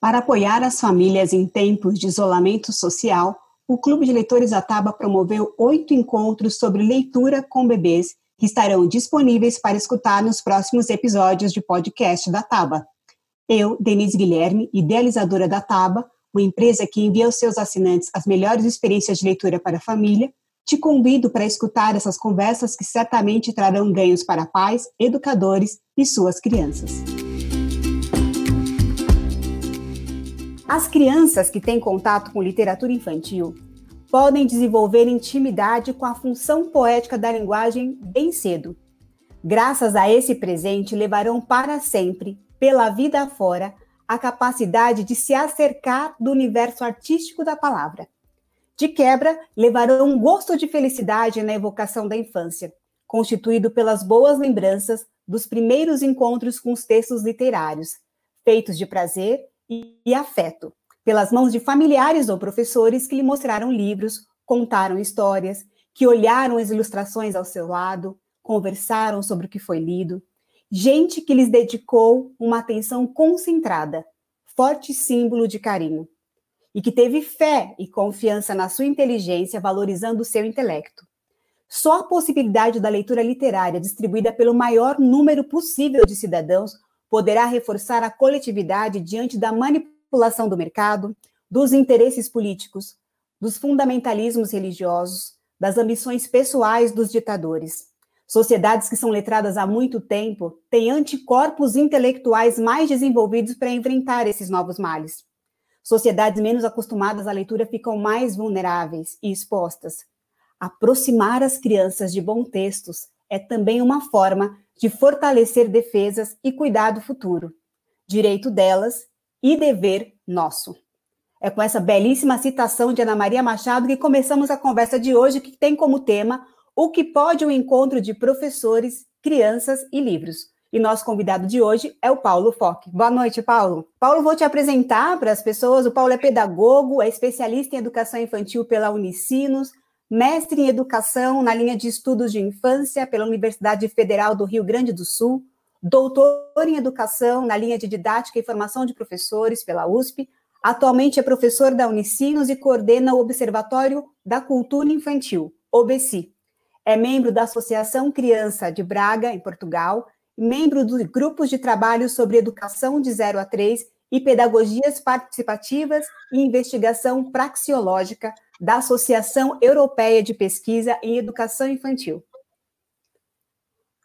Para apoiar as famílias em tempos de isolamento social, o Clube de Leitores Ataba promoveu oito encontros sobre leitura com bebês que estarão disponíveis para escutar nos próximos episódios de podcast da Taba. Eu, Denise Guilherme, idealizadora da Taba, uma empresa que envia aos seus assinantes as melhores experiências de leitura para a família, te convido para escutar essas conversas que certamente trarão ganhos para pais, educadores e suas crianças. As crianças que têm contato com literatura infantil podem desenvolver intimidade com a função poética da linguagem bem cedo. Graças a esse presente, levarão para sempre, pela vida afora, a capacidade de se acercar do universo artístico da palavra. De quebra, levarão um gosto de felicidade na evocação da infância, constituído pelas boas lembranças dos primeiros encontros com os textos literários, feitos de prazer e afeto, pelas mãos de familiares ou professores que lhe mostraram livros, contaram histórias, que olharam as ilustrações ao seu lado, conversaram sobre o que foi lido, gente que lhes dedicou uma atenção concentrada, forte símbolo de carinho, e que teve fé e confiança na sua inteligência, valorizando o seu intelecto. Só a possibilidade da leitura literária distribuída pelo maior número possível de cidadãos poderá reforçar a coletividade diante da manipulação do mercado, dos interesses políticos, dos fundamentalismos religiosos, das ambições pessoais dos ditadores. Sociedades que são letradas há muito tempo têm anticorpos intelectuais mais desenvolvidos para enfrentar esses novos males. Sociedades menos acostumadas à leitura ficam mais vulneráveis e expostas. Aproximar as crianças de bons textos é também uma forma de fortalecer defesas e cuidar do futuro, direito delas e dever nosso. É com essa belíssima citação de Ana Maria Machado que começamos a conversa de hoje, que tem como tema o que pode o encontro de professores, crianças e livros. E nosso convidado de hoje é o Paulo Fock. Boa noite, Paulo. Paulo, vou te apresentar para as pessoas. O Paulo é pedagogo, é especialista em educação infantil pela Unicinos, mestre em educação na linha de estudos de infância pela Universidade Federal do Rio Grande do Sul, doutor em educação na linha de didática e formação de professores pela USP. Atualmente é professor da Unicinos e coordena o Observatório da Cultura Infantil, OBC. É membro da Associação Criança de Braga, em Portugal, membro dos grupos de trabalho sobre educação de 0 a 3 e pedagogias participativas e investigação praxiológica da Associação Europeia de Pesquisa em Educação Infantil.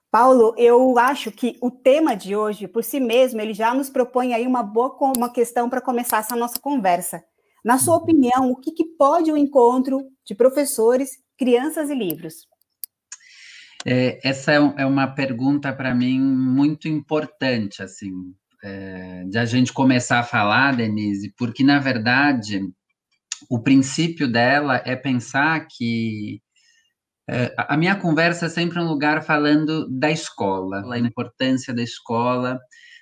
Paulo, eu acho que o tema de hoje, por si mesmo, ele já nos propõe aí uma boa uma questão para começar essa nossa conversa. Na sua opinião, o que, que pode o encontro de professores, crianças e livros? É, essa é, é, uma pergunta para mim muito importante, assim, é, de a gente começar a falar, Denise, porque na verdade o princípio dela é pensar que é, a minha conversa é sempre um lugar falando da escola, da importância da escola,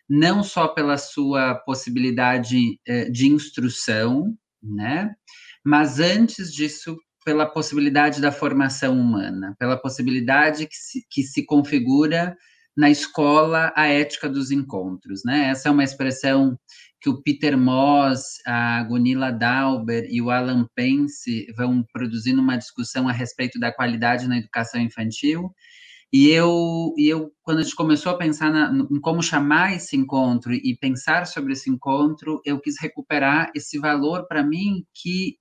não só pela sua possibilidade é, de instrução, né? Mas antes disso, pela possibilidade da formação humana, pela possibilidade que se, que se configura na escola a ética dos encontros, né? Essa é uma expressão que o Peter Moss, a Gunilla Dauber e o Alan Pence vão produzindo uma discussão a respeito da qualidade na educação infantil. E eu, e eu quando a gente começou a pensar na, em como chamar esse encontro e pensar sobre esse encontro, eu quis recuperar esse valor para mim que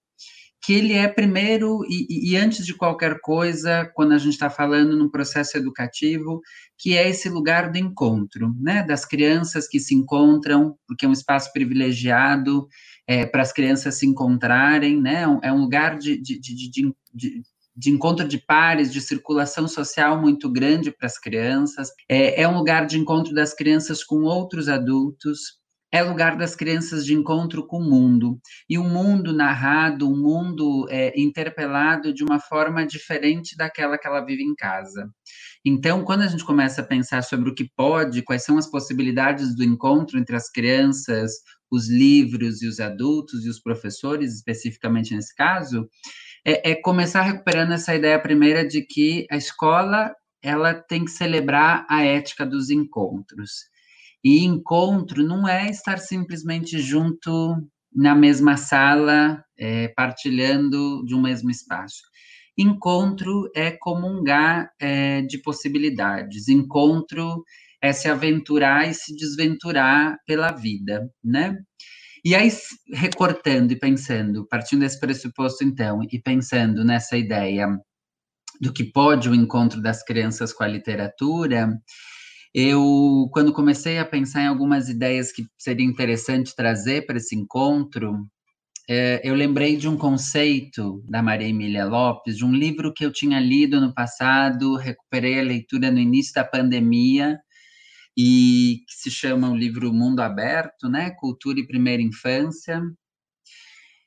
que ele é primeiro e, e, antes de qualquer coisa, quando a gente está falando num processo educativo, que é esse lugar do encontro, né, das crianças que se encontram, porque é um espaço privilegiado é, para as crianças se encontrarem, né, é um lugar de, de, de, de, de encontro de pares, de circulação social muito grande para as crianças, é, é um lugar de encontro das crianças com outros adultos, é lugar das crianças de encontro com o mundo, e um mundo narrado, um mundo é, interpelado de uma forma diferente daquela que ela vive em casa. Então, quando a gente começa a pensar sobre o que pode, quais são as possibilidades do encontro entre as crianças, os livros e os adultos e os professores, especificamente nesse caso, é, é começar recuperando essa ideia primeira de que a escola ela tem que celebrar a ética dos encontros E encontro não é estar simplesmente junto na mesma sala, é, partilhando de um mesmo espaço. Encontro é comungar é, de possibilidades. Encontro é se aventurar e se desventurar pela vida, né? E aí, recortando e pensando, partindo desse pressuposto, então, e pensando nessa ideia do que pode o encontro das crianças com a literatura, eu, quando comecei a pensar em algumas ideias que seria interessante trazer para esse encontro, é, eu lembrei de um conceito da Maria Emília Lopes, de um livro que eu tinha lido no passado, recuperei a leitura no início da pandemia, e que se chama o livro Mundo Aberto, né? Cultura e Primeira Infância.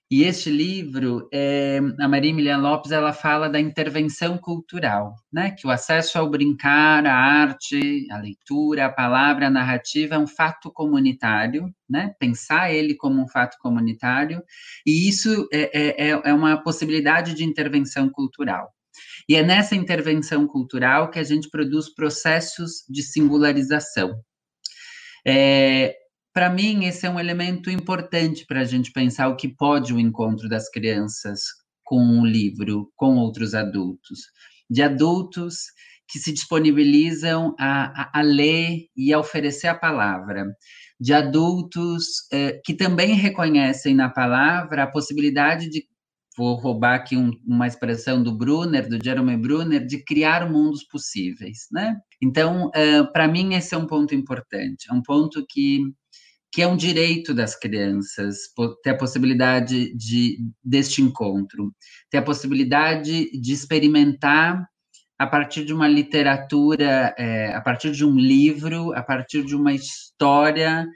E este livro, é, a Maria Emiliana Lopes, ela fala da intervenção cultural, né? Que o acesso ao brincar, a arte, a leitura, a palavra, a narrativa é um fato comunitário, né? Pensar ele como um fato comunitário, e isso é, é, é uma possibilidade de intervenção cultural. E é nessa intervenção cultural que a gente produz processos de singularização. É, para mim, esse é um elemento importante para a gente pensar o que pode o encontro das crianças com o livro, com outros adultos. De adultos que se disponibilizam a, a, a ler e a oferecer a palavra. De adultos eh, que também reconhecem na palavra a possibilidade de vou roubar aqui um, uma expressão do Brunner, do Jerome Brunner, de criar mundos possíveis, né? Então, uh, para mim, esse é um ponto importante, é um ponto que, que é um direito das crianças, ter a possibilidade de, deste encontro, ter a possibilidade de experimentar a partir de uma literatura, é, a partir de um livro, a partir de uma história,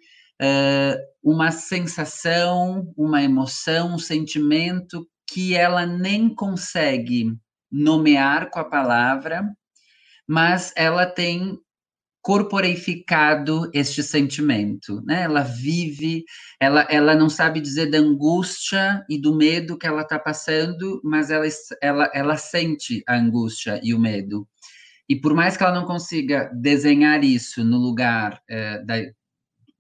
uh, uma sensação, uma emoção, um sentimento que ela nem consegue nomear com a palavra, mas ela tem corporeificado este sentimento, né? Ela vive, ela, ela não sabe dizer da angústia e do medo que ela está passando, mas ela, ela, ela sente a angústia e o medo. E por mais que ela não consiga desenhar isso no lugar eh, da,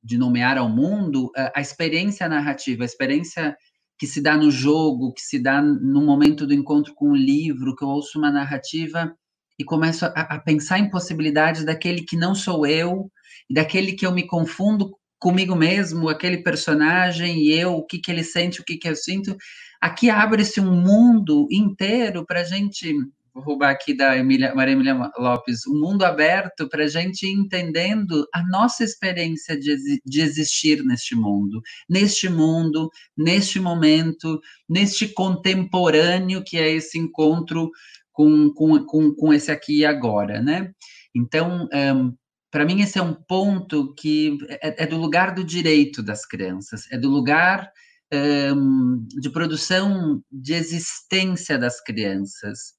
de nomear ao mundo, a, experiência narrativa, a experiência que se dá no jogo, que se dá no momento do encontro com o livro, que eu ouço uma narrativa e começo a, a pensar em possibilidades daquele que não sou eu, daquele que eu me confundo comigo mesmo, aquele personagem e eu, o que, que ele sente, o que, que eu sinto. Aqui abre-se um mundo inteiro para a gente vou roubar aqui da Emília, Maria Emília Lopes, um mundo aberto para a gente ir entendendo a nossa experiência de, de existir neste mundo, neste mundo, neste momento, neste contemporâneo que é esse encontro com, com, com, com esse aqui e agora, né? Então, um, para mim, esse é um ponto que é, é, do lugar do direito das crianças, é do lugar um, de produção de existência das crianças.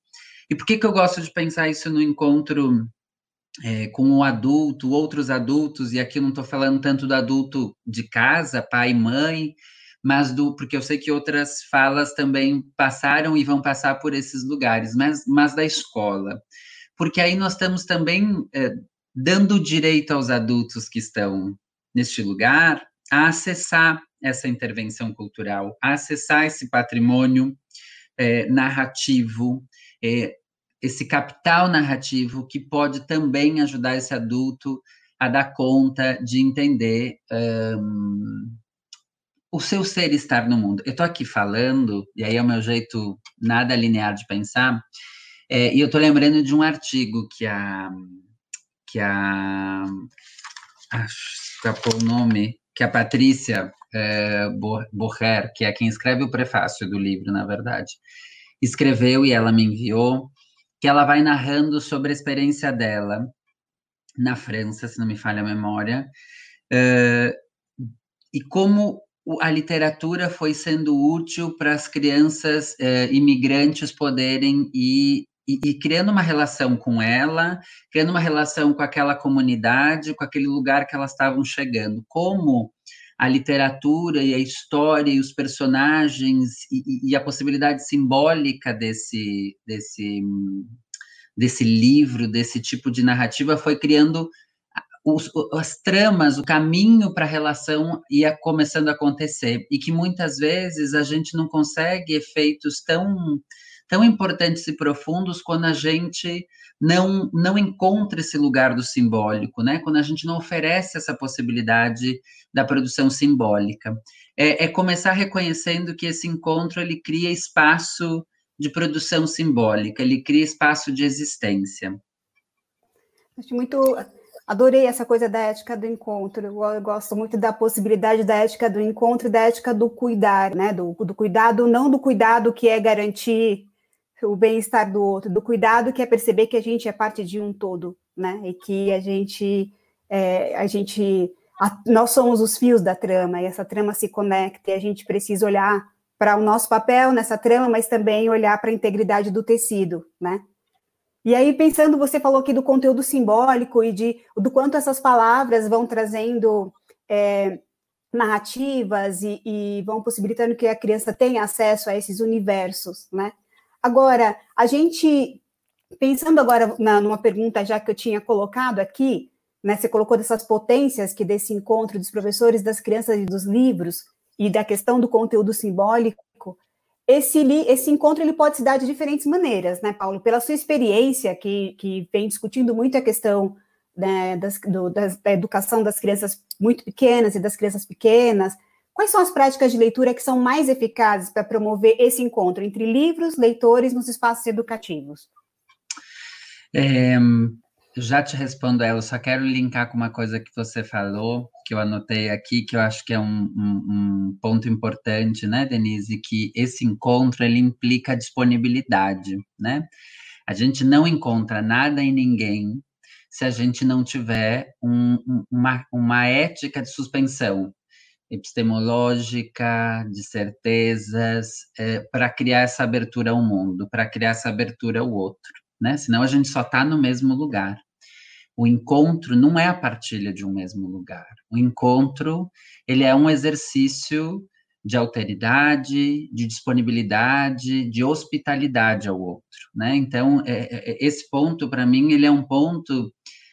E por que, que eu gosto de pensar isso no encontro é, com o adulto, outros adultos, e aqui não estou falando tanto do adulto de casa, pai e mãe, mas do porque eu sei que outras falas também passaram e vão passar por esses lugares, mas, mas da escola. Porque aí nós estamos também é, dando direito aos adultos que estão neste lugar a acessar essa intervenção cultural, a acessar esse patrimônio é, narrativo, é, esse capital narrativo que pode também ajudar esse adulto a dar conta de entender um, o seu ser estar no mundo. Eu estou aqui falando, e aí é o meu jeito nada linear de pensar, é, e eu estou lembrando de um artigo que a. que a. Acho, escapou o nome, que a Patrícia é, Borrer, que é quem escreve o prefácio do livro, na verdade, escreveu e ela me enviou, que ela vai narrando sobre a experiência dela na França, se não me falha a memória, uh, e como a literatura foi sendo útil para as crianças uh, imigrantes poderem ir e, e, criando uma relação com ela, criando uma relação com aquela comunidade, com aquele lugar que elas estavam chegando. Como a literatura e a história e os personagens e, e a possibilidade simbólica desse, desse, desse livro, desse tipo de narrativa, foi criando os, as tramas, o caminho para a relação ia começando a acontecer e que muitas vezes a gente não consegue efeitos tão tão importantes e profundos quando a gente não não encontra esse lugar do simbólico, né? Quando a gente não oferece essa possibilidade da produção simbólica, é, é começar reconhecendo que esse encontro ele cria espaço de produção simbólica, ele cria espaço de existência. Acho muito Adorei essa coisa da ética do encontro. Eu gosto muito da possibilidade da ética do encontro e da ética do cuidar, né? Do, do cuidado, não do cuidado que é garantir o bem-estar do outro, do cuidado que é perceber que a gente é parte de um todo, né? E que a gente, é, a gente, a, nós somos os fios da trama e essa trama se conecta e a gente precisa olhar para o nosso papel nessa trama, mas também olhar para a integridade do tecido, né? E aí, pensando, você falou aqui do conteúdo simbólico e de do quanto essas palavras vão trazendo é, narrativas e, e, vão possibilitando que a criança tenha acesso a esses universos, né? Agora, a gente, pensando agora na, numa pergunta já que eu tinha colocado aqui, né? Você colocou dessas potências que desse encontro dos professores, das crianças e dos livros, e da questão do conteúdo simbólico, esse, esse encontro ele pode se dar de diferentes maneiras, né, Paulo? Pela sua experiência, que, que vem discutindo muito a questão né, das, do, das, da educação das crianças muito pequenas e das crianças pequenas, quais são as práticas de leitura que são mais eficazes para promover esse encontro entre livros, leitores nos espaços educativos? É, já te respondo, eu só quero linkar com uma coisa que você falou, que eu anotei aqui, que eu acho que é um, um, um, ponto importante, né, Denise, que esse encontro, ele implica disponibilidade, né? A gente não encontra nada em ninguém se a gente não tiver um, uma, uma ética de suspensão epistemológica, de certezas, é, para criar essa abertura ao mundo, para criar essa abertura ao outro né? Senão a gente só está no mesmo lugar. O encontro não é a partilha de um mesmo lugar. O encontro, ele é um exercício de alteridade, de disponibilidade, de hospitalidade ao outro, né? Então, é, é, é esse ponto, para mim, ele é um ponto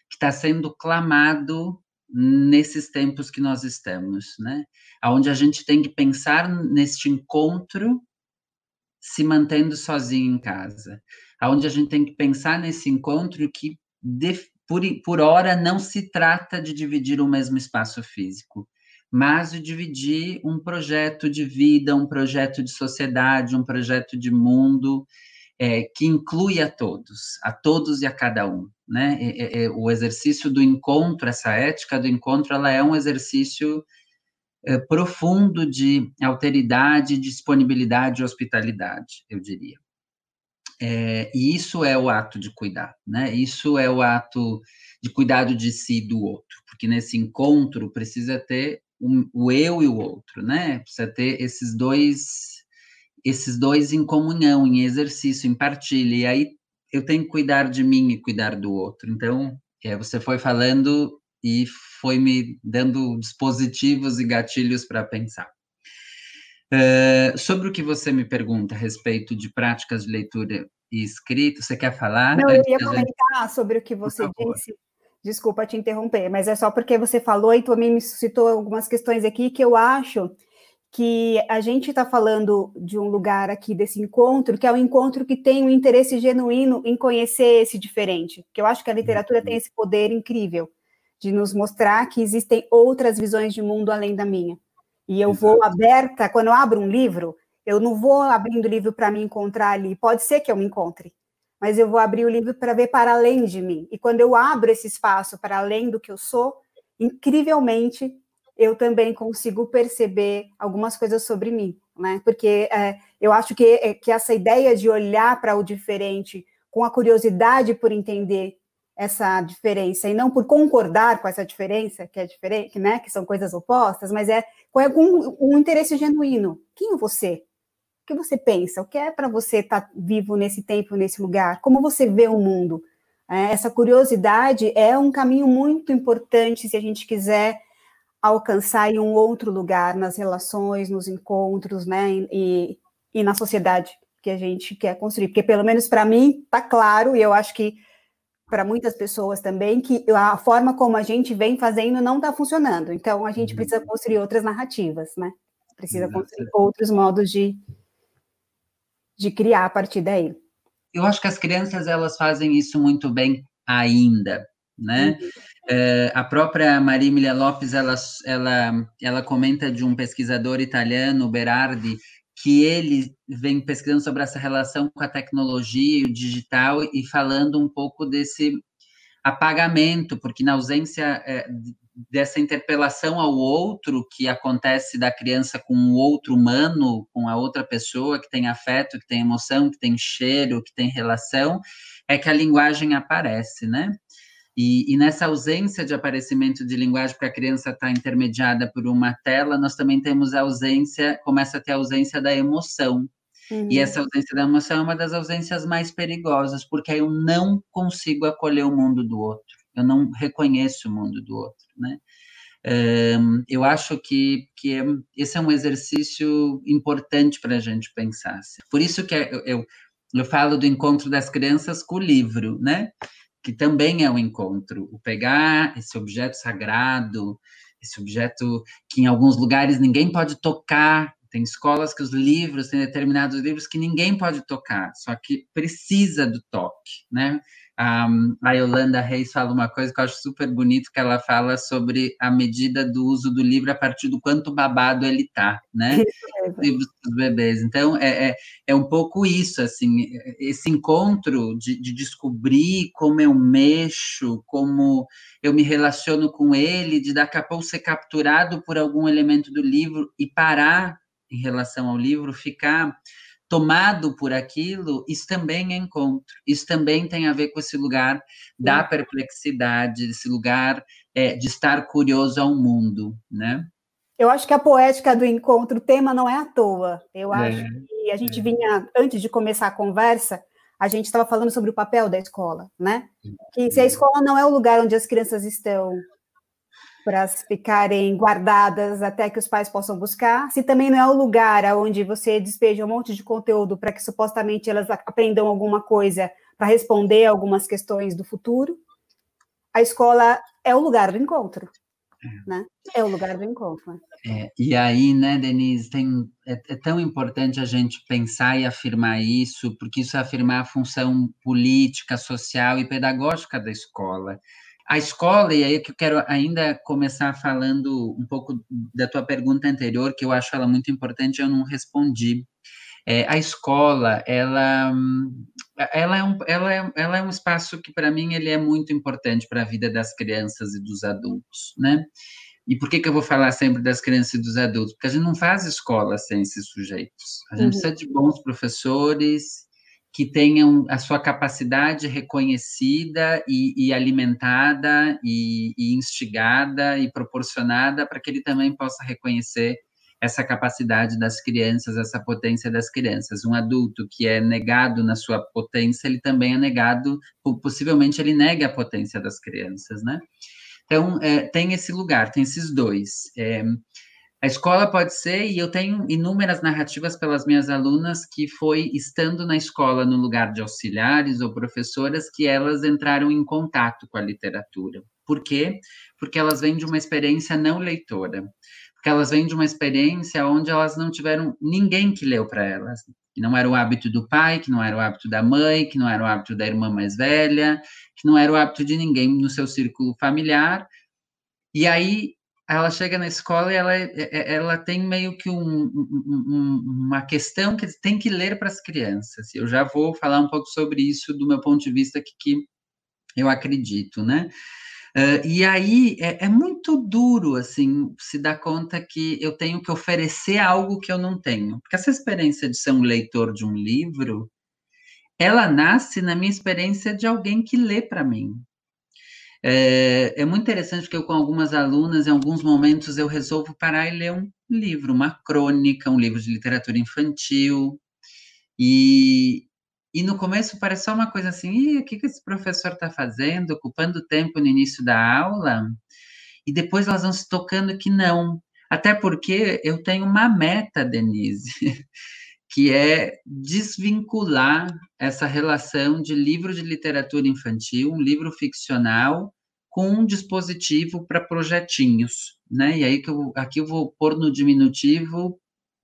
que está sendo clamado nesses tempos que nós estamos, né? Onde a gente tem que pensar neste encontro se mantendo sozinho em casa onde a gente tem que pensar nesse encontro que, de, por, por hora, não se trata de dividir o mesmo espaço físico, mas de dividir um projeto de vida, um projeto de sociedade, um projeto de mundo é, que inclui a todos, a todos e a cada um. Né? O exercício do encontro, essa ética do encontro, ela é um exercício é, profundo de alteridade, disponibilidade e hospitalidade, eu diria. É, e isso é o ato de cuidar, né? Isso é o ato de cuidado de si e do outro, porque nesse encontro precisa ter um, o eu e o outro, né? Precisa ter esses dois, esses dois em comunhão, em exercício, em partilha. E aí eu tenho que cuidar de mim e cuidar do outro. Então, é, você foi falando e foi me dando dispositivos e gatilhos para pensar. Uh, sobre o que você me pergunta a respeito de práticas de leitura e escrita, você quer falar? Não, eu ia comentar gente... sobre o que você disse. Desculpa te interromper, mas é só porque você falou e também me suscitou algumas questões aqui que eu acho que a gente está falando de um lugar aqui desse encontro, que é um encontro que tem um interesse genuíno em conhecer esse diferente, que eu acho que a literatura tem uhum. esse poder incrível de nos mostrar que existem outras visões de mundo além da minha. E eu Exato. vou aberta, quando eu abro um livro, eu não vou abrindo o livro para me encontrar ali. Pode ser que eu me encontre, mas eu vou abrir o livro para ver para além de mim. E quando eu abro esse espaço para além do que eu sou, incrivelmente eu também consigo perceber algumas coisas sobre mim, né? Porque é, eu acho que, é, que essa ideia de olhar para o diferente com a curiosidade por entender essa diferença e não por concordar com essa diferença, que é diferente, né, que são coisas opostas, mas é com algum um interesse genuíno. Quem é você? O que você pensa? O que é para você estar tá vivo nesse tempo, nesse lugar? Como você vê o mundo? É, essa curiosidade é um caminho muito importante se a gente quiser alcançar em um outro lugar, nas relações, nos encontros, né, e, e na sociedade que a gente quer construir. Porque, pelo menos para mim, está claro, e eu acho que para muitas pessoas também que a forma como a gente vem fazendo não está funcionando. Então a gente uhum. precisa construir outras narrativas, né? Precisa construir outros modos de, de criar a partir daí. Eu acho que as crianças elas fazem isso muito bem ainda, né? Uhum. É, a própria Maria Emilia Lopes ela, ela, ela comenta de um pesquisador italiano, Berardi, que ele vem pesquisando sobre essa relação com a tecnologia e o digital e falando um pouco desse apagamento, porque na ausência é, dessa interpelação ao outro que acontece da criança com o outro humano, com a outra pessoa que tem afeto, que tem emoção, que tem cheiro, que tem relação, é que a linguagem aparece, né? E, e, nessa ausência de aparecimento de linguagem, porque a criança está intermediada por uma tela, nós também temos a ausência, começa a ter a ausência da emoção. Uhum. E essa ausência da emoção é uma das ausências mais perigosas, porque aí eu não consigo acolher o mundo do outro, eu não reconheço o mundo do outro, né? Um, eu acho que, que é, esse é um exercício importante para a gente pensar. Por isso que eu, eu, eu falo do encontro das crianças com o livro, né? Que também é um encontro, o pegar esse objeto sagrado, esse objeto que em alguns lugares ninguém pode tocar, tem escolas que os livros, tem determinados livros que ninguém pode tocar, só que precisa do toque, né? A Yolanda Reis fala uma coisa que eu acho super bonito, que ela fala sobre a medida do uso do livro a partir do quanto babado ele tá, né? Livros dos bebês. Então, é, é, é, um pouco isso, assim, esse encontro de, de descobrir como eu mexo, como eu me relaciono com ele, de daqui a pouco ser capturado por algum elemento do livro e parar em relação ao livro, ficar tomado por aquilo, isso também é encontro, isso também tem a ver com esse lugar da perplexidade, esse lugar é, de estar curioso ao mundo, né? Eu acho que a poética do encontro, o tema não é à toa. Eu é, acho que a gente é. vinha, antes de começar a conversa, a gente estava falando sobre o papel da escola, né? Que se a escola não é o lugar onde as crianças estão para ficarem guardadas até que os pais possam buscar, se também não é o lugar onde você despeja um monte de conteúdo para que supostamente elas aprendam alguma coisa para responder algumas questões do futuro, a escola é o lugar do encontro. É. Né? É o lugar do encontro. É, e aí, né, Denise, tem, é, é, tão importante a gente pensar e afirmar isso, porque isso é afirmar a função política, social e pedagógica da escola. A escola, e aí é que eu quero ainda começar falando um pouco da tua pergunta anterior, que eu acho ela muito importante, eu não respondi. É, a escola, ela, ela, é um, ela, é, ela é um espaço que, para mim, ele é muito importante para a vida das crianças e dos adultos, né? E por que, que eu vou falar sempre das crianças e dos adultos? Porque a gente não faz escola sem esses sujeitos. A gente uhum. precisa de bons professores, que tenham a sua capacidade reconhecida e, e alimentada e, e, instigada e proporcionada para que ele também possa reconhecer essa capacidade das crianças, essa potência das crianças. Um adulto que é negado na sua potência, ele também é negado, possivelmente ele nega a potência das crianças, né? Então, é, tem esse lugar, tem esses dois. É, a escola pode ser, e eu tenho inúmeras narrativas pelas minhas alunas que foi estando na escola no lugar de auxiliares ou professoras que elas entraram em contato com a literatura. Por quê? Porque elas vêm de uma experiência não leitora. Porque elas vêm de uma experiência onde elas não tiveram ninguém que leu para elas. Que não era o hábito do pai, que não era o hábito da mãe, que não era o hábito da irmã mais velha, que não era o hábito de ninguém no seu círculo familiar. E aí ela chega na escola e ela, é, é, ela tem meio que um, um, uma questão que tem que ler para as crianças. Eu já vou falar um pouco sobre isso do meu ponto de vista que, que eu acredito, né? Uh, e aí é, é, muito duro, assim, se dar conta que eu tenho que oferecer algo que eu não tenho. Porque essa experiência de ser um leitor de um livro, ela nasce na minha experiência de alguém que lê para mim. É, é, muito interessante porque eu, com algumas alunas, em alguns momentos, eu resolvo parar e ler um livro, uma crônica, um livro de literatura infantil. E, e no começo parece só uma coisa assim, o que, que esse professor está fazendo, ocupando tempo no início da aula? E depois elas vão se tocando que não. Até porque eu tenho uma meta, Denise, que é desvincular essa relação de livro de literatura infantil, um livro ficcional, com um dispositivo para projetinhos, né? E aí que eu, aqui eu vou pôr no diminutivo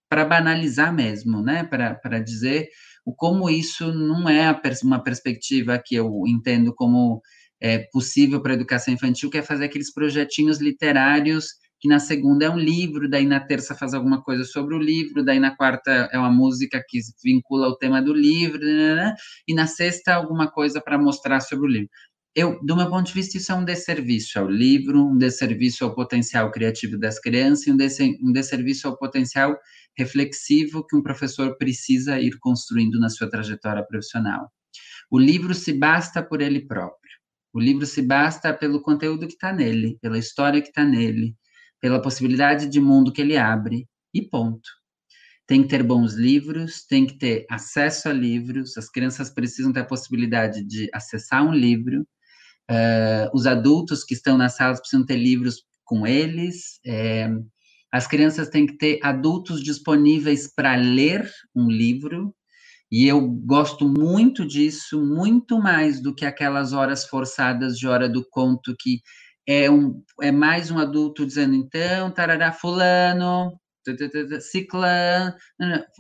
para banalizar mesmo, né? Para dizer o como isso não é uma perspectiva que eu entendo como é, possível para a educação infantil, que é fazer aqueles projetinhos literários que na segunda é um livro, daí na terça faz alguma coisa sobre o livro, daí na quarta é uma música que vincula o tema do livro, né, né, né e na sexta alguma coisa para mostrar sobre o livro. Eu, do meu ponto de vista, isso é um desserviço ao livro, um desserviço ao potencial criativo das crianças e um, um desserviço ao potencial reflexivo que um professor precisa ir construindo na sua trajetória profissional. O livro se basta por ele próprio. O livro se basta pelo conteúdo que está nele, pela história que está nele, pela possibilidade de mundo que ele abre, e ponto. Tem que ter bons livros, tem que ter acesso a livros, as crianças precisam ter a possibilidade de acessar um livro, uh, os adultos que estão nas salas precisam ter livros com eles, é, as crianças têm que ter adultos disponíveis para ler um livro, e eu gosto muito disso, muito mais do que aquelas horas forçadas de hora do conto que é, um, é mais um adulto dizendo, então, tarará, fulano, ciclano,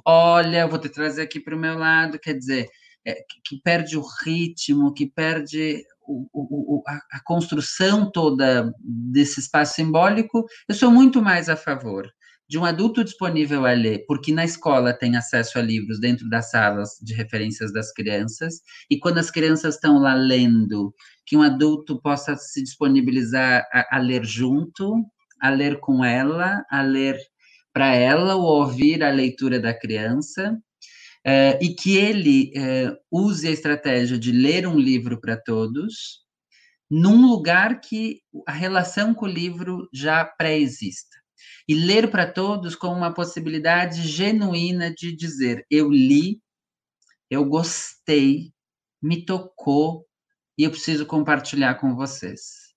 olha, vou te trazer aqui para o meu lado, quer dizer, é, que, perde o ritmo, que perde o, a construção toda desse espaço simbólico, eu sou muito mais a favor de um adulto disponível a ler, porque na escola tem acesso a livros dentro das salas de referências das crianças, e quando as crianças estão lá lendo, que um adulto possa se disponibilizar a, a ler junto, a ler com ela, a ler para ela ou ouvir a leitura da criança, uh, e que ele uh, use a estratégia de ler um livro para todos, num lugar que a relação com o livro já pré-exista e ler para todos com uma possibilidade genuína de dizer: eu li, eu gostei, me tocou e eu preciso compartilhar com vocês.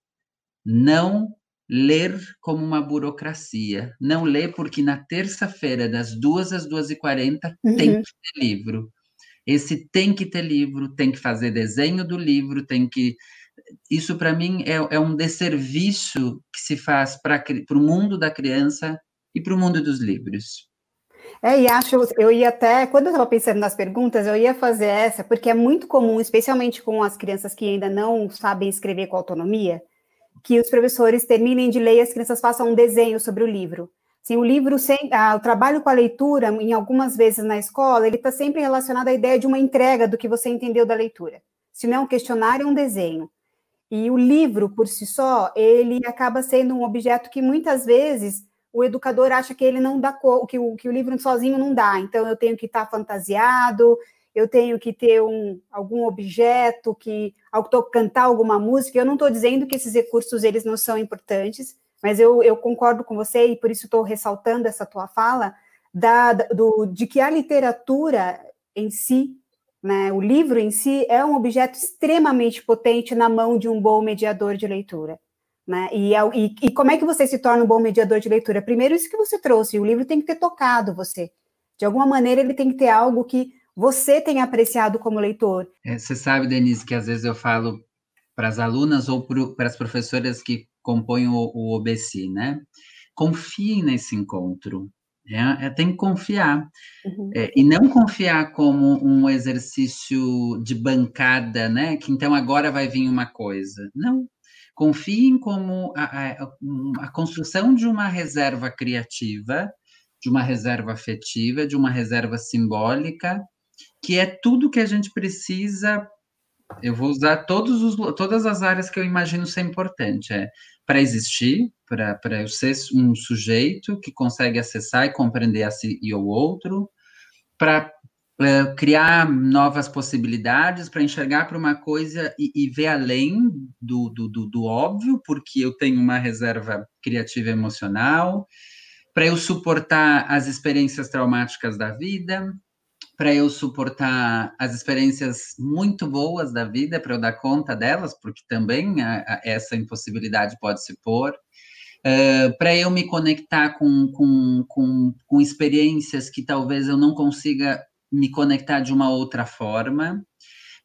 Não ler como uma burocracia. Não ler porque na terça-feira, das duas às duas e quarenta, uhum. tem que ter livro. Esse tem que ter livro, tem que fazer desenho do livro, tem que isso para mim é, é, um desserviço que se faz para o mundo da criança e para o mundo dos livros. É, e acho, eu ia até, quando eu estava pensando nas perguntas, eu ia fazer essa, porque é muito comum, especialmente com as crianças que ainda não sabem escrever com autonomia, que os professores terminem de ler e as crianças façam um desenho sobre o livro. Sim, o livro, sem, ah, o trabalho com a leitura, em algumas vezes na escola, ele está sempre relacionado à ideia de uma entrega do que você entendeu da leitura. Se não é um questionário, é um desenho. E o livro, por si só, ele acaba sendo um objeto que muitas vezes o educador acha que ele não dá que o, que o livro sozinho não dá. Então eu tenho que estar fantasiado, eu tenho que ter um, algum objeto que cantar alguma música. Eu não estou dizendo que esses recursos eles não são importantes, mas eu, eu concordo com você e por isso estou ressaltando essa tua fala da, do, de que a literatura em si né? O livro em si é um objeto extremamente potente na mão de um bom mediador de leitura. Né? E, é e, e, como é que você se torna um bom mediador de leitura? Primeiro, isso que você trouxe, o livro tem que ter tocado você. De alguma maneira, ele tem que ter algo que você tenha apreciado como leitor. É, você sabe, Denise, que às vezes eu falo para as alunas ou para as professoras que compõem o, o OBC, né? Confiem nesse encontro. É, é, tem que confiar. Uhum. É, e não confiar como um exercício de bancada, né? Que então agora vai vir uma coisa. Não. Confiem como a, a, a construção de uma reserva criativa, de uma reserva afetiva, de uma reserva simbólica, que é tudo que a gente precisa. Eu vou usar todos os, todas as áreas que eu imagino ser importante. É para existir, para eu ser um sujeito que consegue acessar e compreender a si e o outro, para é, criar novas possibilidades, para enxergar para uma coisa e, e, ver além do, do, do, do óbvio, porque eu tenho uma reserva criativa emocional, para eu suportar as experiências traumáticas da vida, para eu suportar as experiências muito boas da vida, para eu dar conta delas, porque também a, a, essa impossibilidade pode se pôr, uh, para eu me conectar com, com, com, com experiências que talvez eu não consiga me conectar de uma outra forma,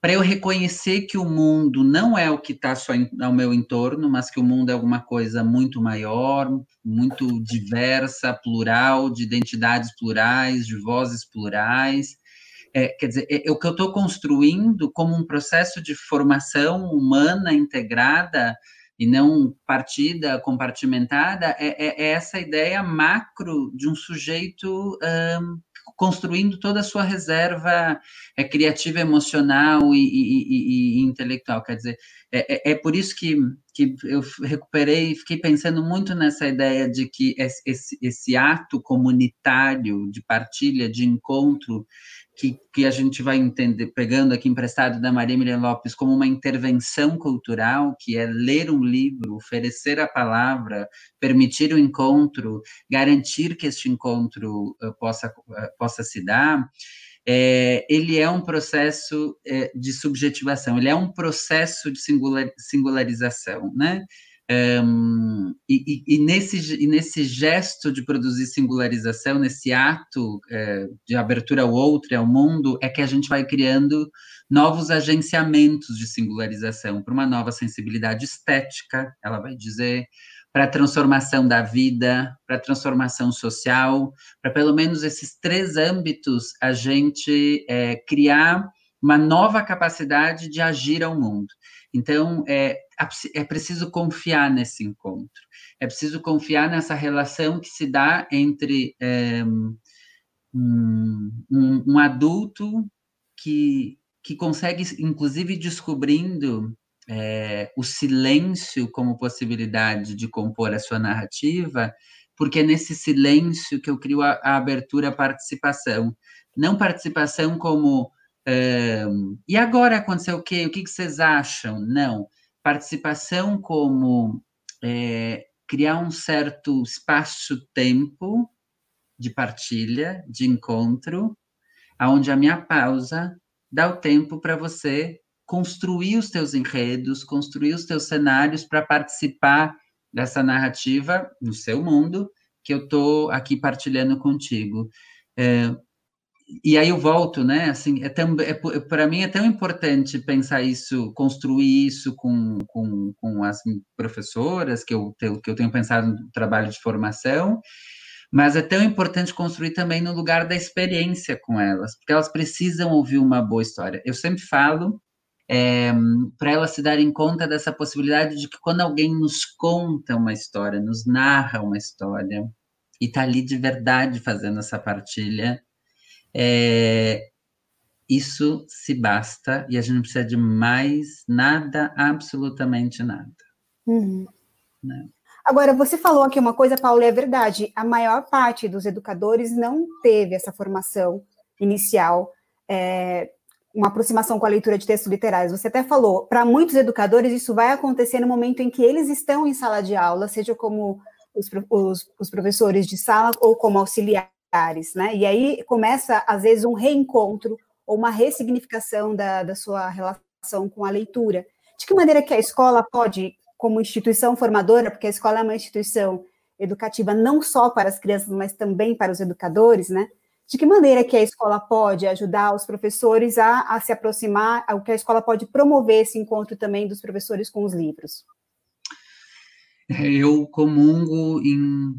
para eu reconhecer que o mundo não é o que está só em, ao meu entorno, mas que o mundo é alguma coisa muito maior, muito diversa, plural, de identidades plurais, de vozes plurais. É, quer dizer, é, é o que eu estou construindo como um processo de formação humana integrada e não partida, compartimentada, é, é, é essa ideia macro de um sujeito um, construindo toda a sua reserva é, criativa, emocional e, e, e, e intelectual. Quer dizer, é, é, é, por isso que, que eu recuperei, fiquei pensando muito nessa ideia de que esse, esse ato comunitário de partilha, de encontro, que, que, a gente vai entender, pegando aqui emprestado da Maria Miriam Lopes, como uma intervenção cultural, que é ler um livro, oferecer a palavra, permitir o encontro, garantir que este encontro uh, possa, uh, possa se dar, é, ele é um processo é, de subjetivação, ele é um processo de singular, singularização, né? Um, e, e, nesse, e nesse gesto de produzir singularização, nesse ato é, de abertura ao outro, ao mundo, é que a gente vai criando novos agenciamentos de singularização para uma nova sensibilidade estética, ela vai dizer, para a transformação da vida, para a transformação social, para pelo menos esses três âmbitos a gente é, criar uma nova capacidade de agir ao mundo. Então, é, é preciso confiar nesse encontro, é preciso confiar nessa relação que se dá entre é, um, um, adulto que, que consegue, inclusive, descobrindo é, o silêncio como possibilidade de compor a sua narrativa, porque é nesse silêncio que eu crio a, a abertura à participação. Não participação como e agora aconteceu o quê? O que, que vocês acham? Não. Participação como é, criar um certo espaço-tempo de partilha, de encontro, aonde a minha pausa dá o tempo para você construir os teus enredos, construir os teus cenários para participar dessa narrativa no seu mundo que eu estou aqui partilhando contigo. É, e aí eu volto, né? Assim, é tão, é, para mim é tão importante pensar isso, construir isso com, com, com as professoras que eu, que eu tenho pensado no trabalho de formação, mas é tão importante construir também no lugar da experiência com elas, porque elas precisam ouvir uma boa história. Eu sempre falo é, para elas se darem conta dessa possibilidade de que quando alguém nos conta uma história, nos narra uma história, e está ali de verdade fazendo essa partilha, é, isso se basta e a gente não precisa de mais nada, absolutamente nada. Uhum. Né? Agora, você falou aqui uma coisa, Paulo, e é verdade. A maior parte dos educadores não teve essa formação inicial, é, uma aproximação com a leitura de textos literários. Você até falou, para muitos educadores, isso vai acontecer no momento em que eles estão em sala de aula, seja como os, os, os professores de sala ou como auxiliar né? E aí começa, às vezes, um reencontro ou uma ressignificação da, da sua relação com a leitura. De que maneira que a escola pode, como instituição formadora, porque a escola é uma instituição educativa não só para as crianças, mas também para os educadores, né? De que maneira que a escola pode ajudar os professores a, a se aproximar, o que a escola pode promover esse encontro também dos professores com os livros? Eu comungo em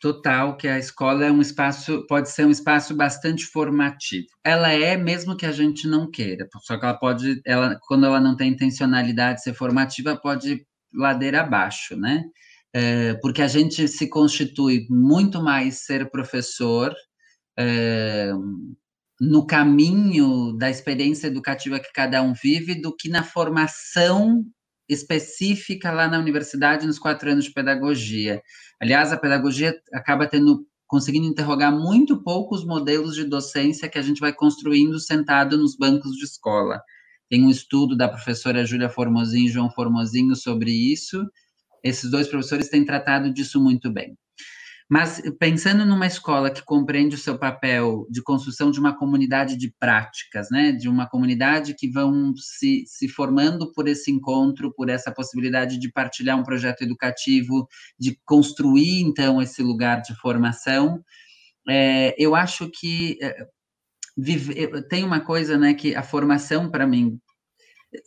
total que a escola é um espaço, pode ser um espaço bastante formativo. Ela é, mesmo que a gente não queira, só que ela pode, ela, quando ela não tem intencionalidade de ser formativa, pode ir ladeira abaixo, né? É, porque a gente se constitui muito mais ser professor é, no caminho da experiência educativa que cada um vive do que na formação específica lá na universidade nos quatro anos de pedagogia. Aliás, a pedagogia acaba tendo conseguindo interrogar muito pouco os modelos de docência que a gente vai construindo sentado nos bancos de escola. Tem um estudo da professora Júlia Formosinho e João Formosinho sobre isso. Esses dois professores têm tratado disso muito bem. Mas pensando numa escola que compreende o seu papel de construção de uma comunidade de práticas, né, de uma comunidade que vão se, se formando por esse encontro, por essa possibilidade de partilhar um projeto educativo, de construir então esse lugar de formação, é, eu acho que é, vive, tem uma coisa, né, que a formação para mim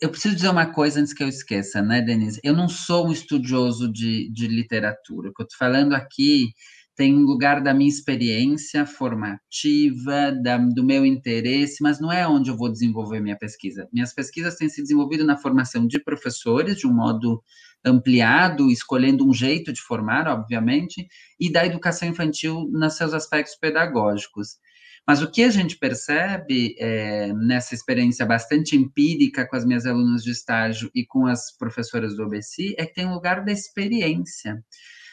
eu preciso dizer uma coisa antes que eu esqueça, né, Denise? Eu não sou um estudioso de, de literatura. O que eu estou falando aqui tem um lugar da minha experiência formativa, da, do meu interesse, mas não é onde eu vou desenvolver minha pesquisa. Minhas pesquisas têm se desenvolvido na formação de professores, de um modo ampliado, escolhendo um jeito de formar, obviamente, e da educação infantil nos seus aspectos pedagógicos. Mas o que a gente percebe é, nessa experiência bastante empírica com as minhas alunas de estágio e com as professoras do OBC é que tem um lugar da experiência.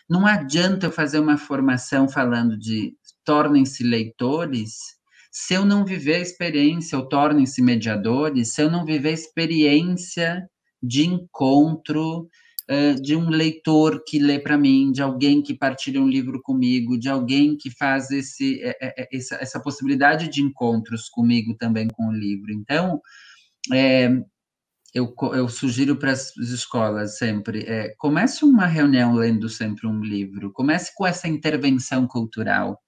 Não adianta eu fazer uma formação falando de tornem-se leitores se eu não viver a experiência, ou tornem-se mediadores, se eu não viver a experiência de encontro, de um leitor que lê para mim, de alguém que partilha um livro comigo, de alguém que faz esse, é, é, é, essa, essa possibilidade de encontros comigo também com o livro. Então, é, eu, eu, sugiro para as escolas sempre, é, comece uma reunião lendo sempre um livro, comece com essa intervenção cultural,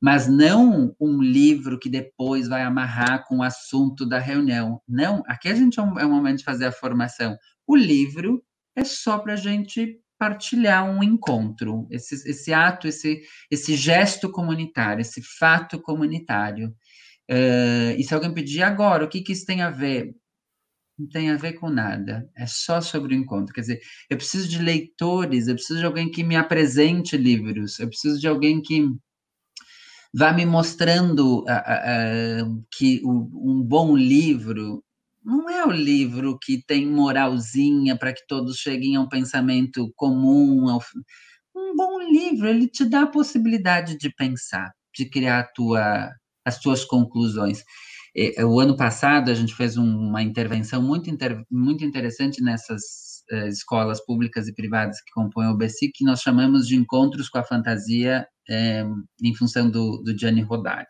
mas não um livro que depois vai amarrar com o assunto da reunião. Não, aqui a gente é um, é um momento de fazer a formação. O livro é só para a gente partilhar um encontro, esse, esse ato, esse, esse gesto comunitário, esse fato comunitário. Uh, e se alguém pedir agora, o que, que isso tem a ver? Não tem a ver com nada, é só sobre o encontro. Quer dizer, eu preciso de leitores, eu preciso de alguém que me apresente livros, eu preciso de alguém que vá me mostrando uh, uh, que um bom livro não é o livro que tem moralzinha para que todos cheguem a um pensamento comum. Um bom livro, ele te dá a possibilidade de pensar, de criar tua, as tuas conclusões. O ano passado, a gente fez uma intervenção muito, inter... muito interessante nessas uh, escolas públicas e privadas que compõem o BESIC, que nós chamamos de Encontros com a Fantasia, eh, em função do, do Gianni Rodari.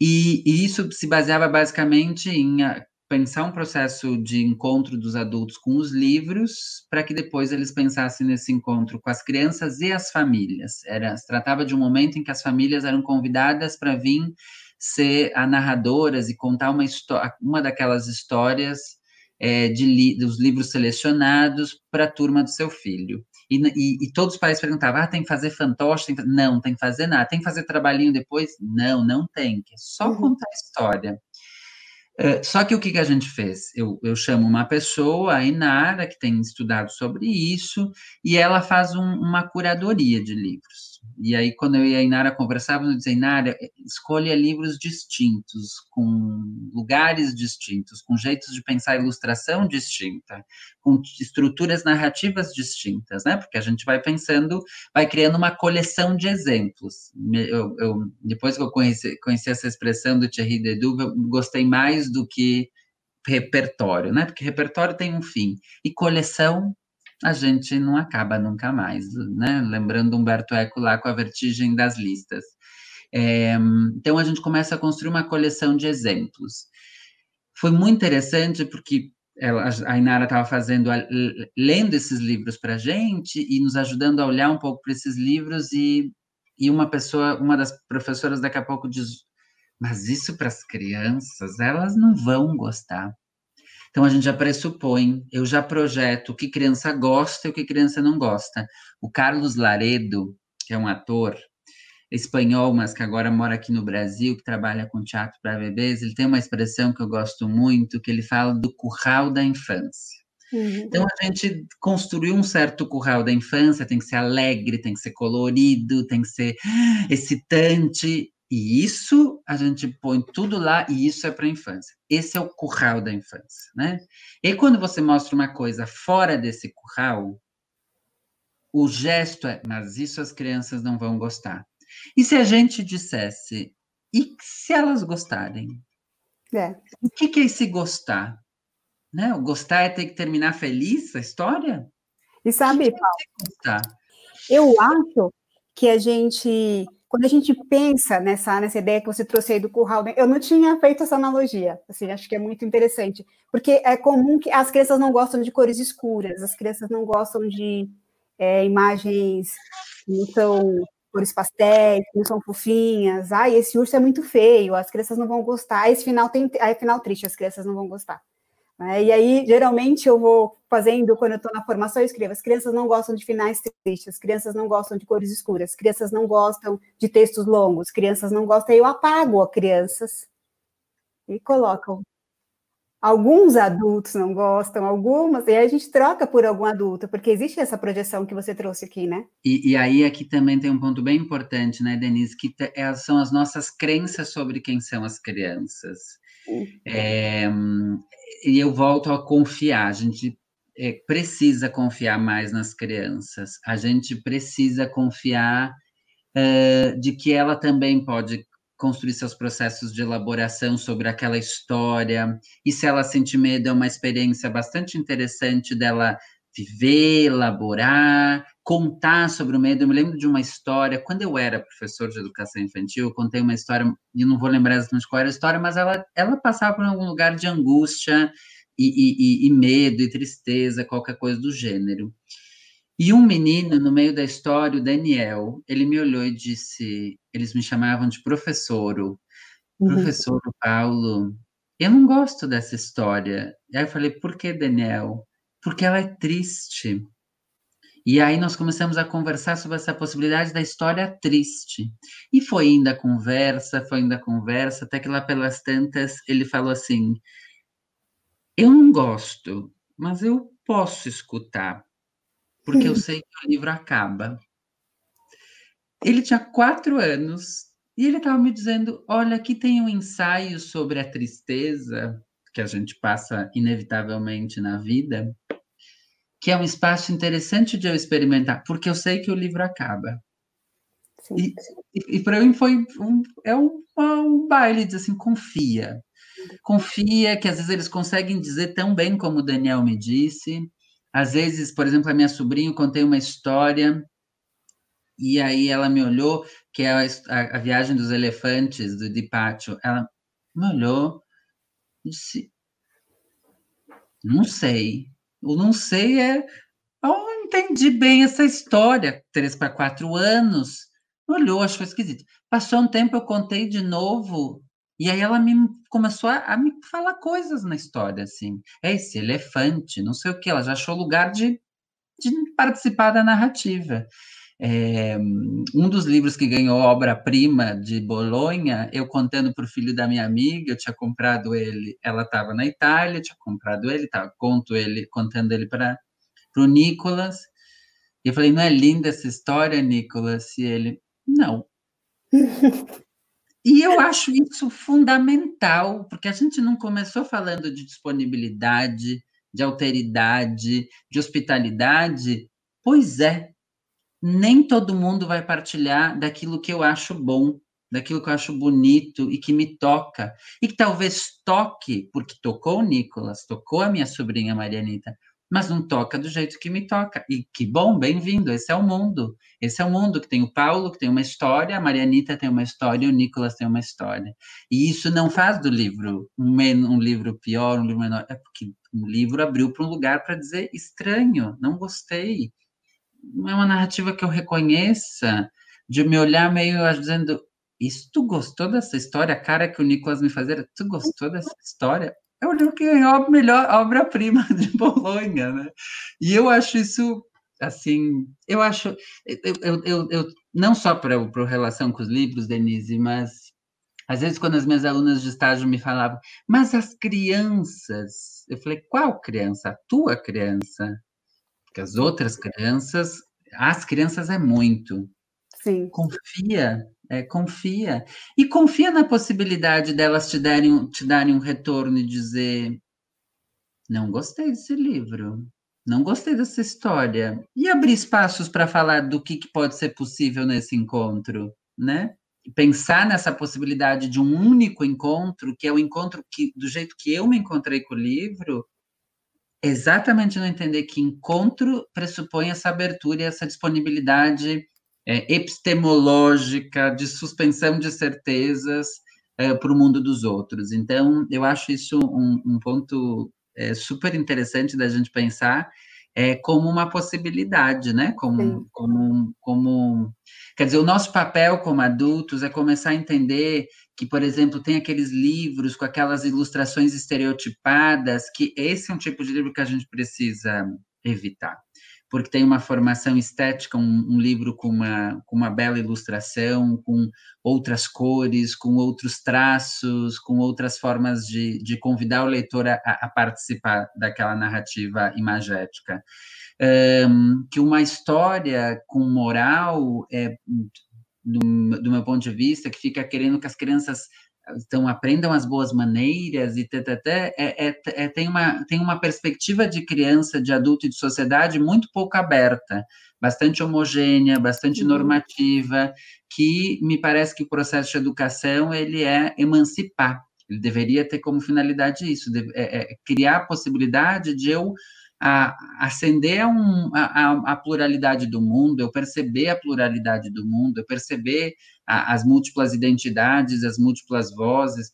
E, e, isso se baseava basicamente em pensar um processo de encontro dos adultos com os livros, para que depois eles pensassem nesse encontro com as crianças e as famílias. Era, se tratava de um momento em que as famílias eram convidadas para vir ser a narradoras e contar uma, uma daquelas histórias é, de li dos livros selecionados para a turma do seu filho. E, e, e, todos os pais perguntavam: ah, tem que fazer fantoche? Tem Não, tem que fazer nada. Tem que fazer trabalhinho depois? Não, não tem. É só uhum. contar a história. É, só que o que, que a gente fez? Eu, eu chamo uma pessoa, a Inara, que tem estudado sobre isso, e ela faz um, uma curadoria de livros. E aí, quando eu e a Inara conversávamos, eu dizia, Inara, escolha livros distintos, com lugares distintos, com jeitos de pensar ilustração distinta, com estruturas narrativas distintas, né? Porque a gente vai pensando, vai criando uma coleção de exemplos. Eu, eu depois que eu conheci, conheci essa expressão do Thierry Deduve, eu gostei mais do que repertório, né? Porque repertório tem um fim e coleção a gente não acaba nunca mais, né? Lembrando Humberto Eco lá com a vertigem das listas. É, então a gente começa a construir uma coleção de exemplos. Foi muito interessante porque ela, a Inara estava fazendo, lendo esses livros para a gente e nos ajudando a olhar um pouco para esses livros e, e uma pessoa, uma das professoras daqui a pouco diz, mas isso para as crianças, elas não vão gostar. Então a gente já pressupõe, eu já projeto o que criança gosta e o que criança não gosta. O Carlos Laredo, que é um ator espanhol, mas que agora mora aqui no Brasil, que trabalha com teatro para bebês, ele tem uma expressão que eu gosto muito, que ele fala do curral da infância. Uhum. Então a gente construiu um certo curral da infância, tem que ser alegre, tem que ser colorido, tem que ser excitante, e isso a gente põe tudo lá e isso é para a infância. Esse é o curral da infância, né? E quando você mostra uma coisa fora desse curral, o gesto é, mas isso as crianças não vão gostar. E se a gente dissesse, e se elas gostarem? É. O que, que é esse gostar? Né? O gostar é ter que terminar feliz a história? E sabe, Paulo, eu acho que a gente, quando a gente pensa nessa, nessa ideia que você trouxe aí do curral, eu não tinha feito essa analogia, assim, acho que é muito interessante, porque é comum que as crianças não gostam de cores escuras, as crianças não gostam de é, imagens que não são cores pastéis, que não são fofinhas, ai, esse urso é muito feio, as crianças não vão gostar, esse final tem, aí final triste, as crianças não vão gostar. Né? E aí, geralmente, eu vou fazendo, quando eu estou na formação, eu escrevo: as crianças não gostam de finais tristes, as crianças não gostam de cores escuras, as crianças não gostam de textos longos, crianças não gostam, aí eu apago a crianças e coloco. Alguns adultos não gostam, algumas, e aí a gente troca por algum adulto, porque existe essa projeção que você trouxe aqui, né? E, e aí aqui também tem um ponto bem importante, né, Denise, que é, são as nossas crenças sobre quem são as crianças. É, e eu volto a confiar, a gente é, precisa confiar mais nas crianças, a gente precisa confiar é, de que ela também pode construir seus processos de elaboração sobre aquela história, e se ela sentir medo, é uma experiência bastante interessante dela viver, elaborar, contar sobre o medo. Eu me lembro de uma história, quando eu era professor de educação infantil, eu contei uma história, e não vou lembrar exatamente qual era a história, mas ela, ela passava por algum lugar de angústia e, e, e medo e tristeza, qualquer coisa do gênero. E um menino, no meio da história, o Daniel, ele me olhou e disse: eles me chamavam de professoro. Uhum. Professor Paulo, eu não gosto dessa história. Aí eu falei: por que, Daniel? Porque ela é triste. E aí nós começamos a conversar sobre essa possibilidade da história triste. E foi indo a conversa, foi indo a conversa, até que lá pelas tantas ele falou assim: Eu não gosto, mas eu posso escutar, porque eu sei que o livro acaba. Ele tinha quatro anos e ele estava me dizendo: Olha, aqui tem um ensaio sobre a tristeza que a gente passa inevitavelmente na vida que é um espaço interessante de eu experimentar, porque eu sei que o livro acaba. Sim. E, e, e para mim foi um, é um, um baile, diz assim, confia. Confia que às vezes eles conseguem dizer tão bem como o Daniel me disse. Às vezes, por exemplo, a minha sobrinha contei uma história e aí ela me olhou, que é a, a, a viagem dos elefantes do Di Pátio. Ela me olhou e disse: Não sei. O não sei é. Eu não entendi bem essa história. Três para quatro anos. Olhou, achou esquisito. Passou um tempo, eu contei de novo. E aí ela me começou a, a me falar coisas na história, assim. É esse elefante, não sei o que. Ela já achou lugar de, de participar da narrativa. É, um dos livros que ganhou obra-prima de Bolonha, eu contando para o filho da minha amiga, eu tinha comprado ele, ela estava na Itália, tinha comprado ele, tava, conto ele, contando ele para o Nicolas. E eu falei, não é linda essa história, Nicolas? E ele, não. e eu acho isso fundamental, porque a gente não começou falando de disponibilidade, de alteridade, de hospitalidade. Pois é, nem todo mundo vai partilhar daquilo que eu acho bom, daquilo que eu acho bonito e que me toca. E que talvez toque, porque tocou o Nicolas, tocou a minha sobrinha Marianita, mas não toca do jeito que me toca. E que bom, bem-vindo, esse é o mundo. Esse é o mundo que tem o Paulo, que tem uma história, a Marianita tem uma história, o Nicolas tem uma história. E isso não faz do livro um, um livro pior, um livro menor, é porque o livro abriu para um lugar para dizer estranho, não gostei é uma narrativa que eu reconheça, de me olhar meio dizendo, isso tu gostou dessa história? A cara que o Nicolas me fazia, tu gostou dessa história? É o livro que ganhou a melhor obra-prima de Bolonha, né? E eu acho isso, assim, eu acho, eu, eu, eu não só para a relação com os livros, Denise, mas às vezes quando as minhas alunas de estágio me falavam, mas as crianças, eu falei, qual criança? A tua criança. Porque as outras crianças, as crianças é muito. Sim. Confia, é, confia. E confia na possibilidade delas te darem, te darem um retorno e dizer: não gostei desse livro, não gostei dessa história. E abrir espaços para falar do que, que pode ser possível nesse encontro, né? pensar nessa possibilidade de um único encontro, que é o encontro que, do jeito que eu me encontrei com o livro, exatamente não entender que encontro pressupõe essa abertura e essa disponibilidade é, epistemológica, de suspensão de certezas é, para o mundo dos outros. Então, eu acho isso um, um ponto é, super interessante da gente pensar é, como uma possibilidade, né? Como, como, como, quer dizer, o nosso papel como adultos é começar a entender que, por exemplo, tem aqueles livros com aquelas ilustrações estereotipadas, que esse é um tipo de livro que a gente precisa evitar porque tem uma formação estética, um, um, livro com uma, com uma bela ilustração, com outras cores, com outros traços, com outras formas de, de convidar o leitor a, a participar daquela narrativa imagética. Um, que uma história com moral, é, do, do meu ponto de vista, que fica querendo que as crianças então aprendam as boas maneiras e até é, é, é, tem, uma, tem uma perspectiva de criança, de adulto e de sociedade muito pouco aberta, bastante homogênea, bastante uhum. normativa, que me parece que o processo de educação ele é emancipar, ele deveria ter como finalidade isso, é, é, criar a possibilidade de eu a, acender a, um, a, a, pluralidade do mundo, eu perceber a pluralidade do mundo, eu perceber a, as múltiplas identidades, as múltiplas vozes.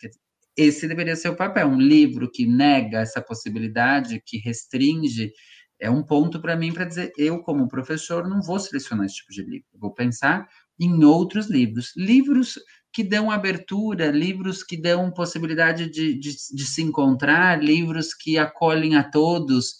Esse deveria ser o papel. Um livro que nega essa possibilidade, que restringe, é um ponto para mim para dizer: eu, como professor, não vou selecionar esse tipo de livro, vou pensar em outros livros. Livros que dão abertura, livros que dão possibilidade de, de, de se encontrar, livros que acolhem a todos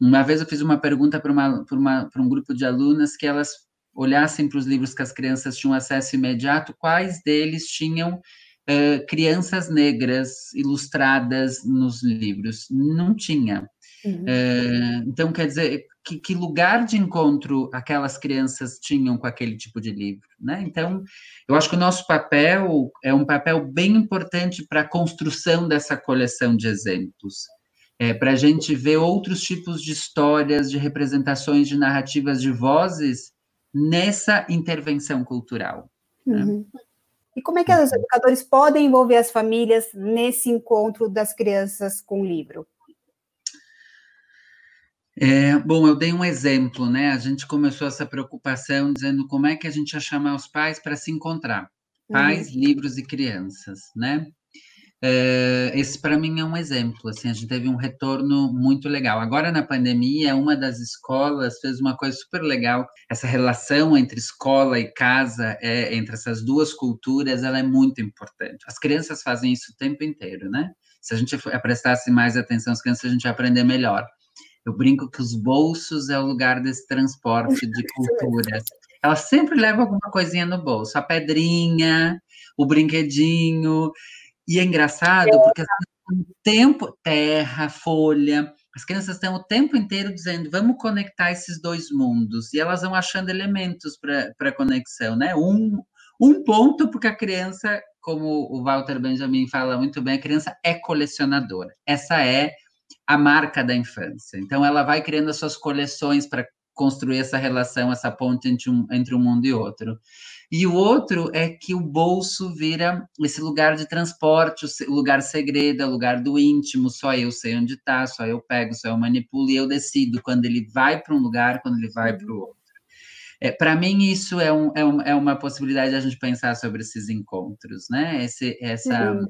uma vez eu fiz uma pergunta para um grupo de alunas que elas olhassem para os livros que as crianças tinham acesso imediato, quais deles tinham uh, crianças negras ilustradas nos livros? Não tinha. Uhum. Uh, então, quer dizer, que, que, lugar de encontro aquelas crianças tinham com aquele tipo de livro, né? Então, eu acho que o nosso papel é um papel bem importante para a construção dessa coleção de exemplos é, para a gente ver outros tipos de histórias, de representações, de narrativas, de vozes nessa intervenção cultural. Né? Uhum. E como é que os educadores podem envolver as famílias nesse encontro das crianças com o livro? É, bom, eu dei um exemplo, né? A gente começou essa preocupação dizendo como é que a gente ia chamar os pais para se encontrar. Pais, uhum. livros e crianças, né? Uh, esse para mim é um exemplo, assim, a gente teve um retorno muito legal. Agora na pandemia, uma das escolas fez uma coisa super legal. Essa relação entre escola e casa, é, entre essas duas culturas, ela é muito importante. As crianças fazem isso o tempo inteiro, né? Se a gente prestasse mais atenção às crianças, a gente ia aprender melhor. Eu brinco que os bolsos é o lugar desse transporte de culturas. Ela sempre leva alguma coisinha no bolso, a pedrinha, o brinquedinho. E é engraçado porque o tempo, terra, folha, as crianças estão o tempo inteiro dizendo, vamos conectar esses dois mundos, e elas vão achando elementos para conexão, né? Um, um ponto, porque a criança, como o Walter Benjamin fala muito bem, a criança é colecionadora. Essa é a marca da infância. Então, ela vai criando as suas coleções para construir essa relação, essa ponte entre um, entre um mundo e outro. E o outro é que o bolso vira esse lugar de transporte, o lugar segredo, o lugar do íntimo, só eu sei onde está, só eu pego, só eu manipulo e eu decido quando ele vai para um lugar, quando ele vai para o outro. É, para mim, isso é, um, é, um, é, uma possibilidade de a gente pensar sobre esses encontros, né? Esse, essa, uhum.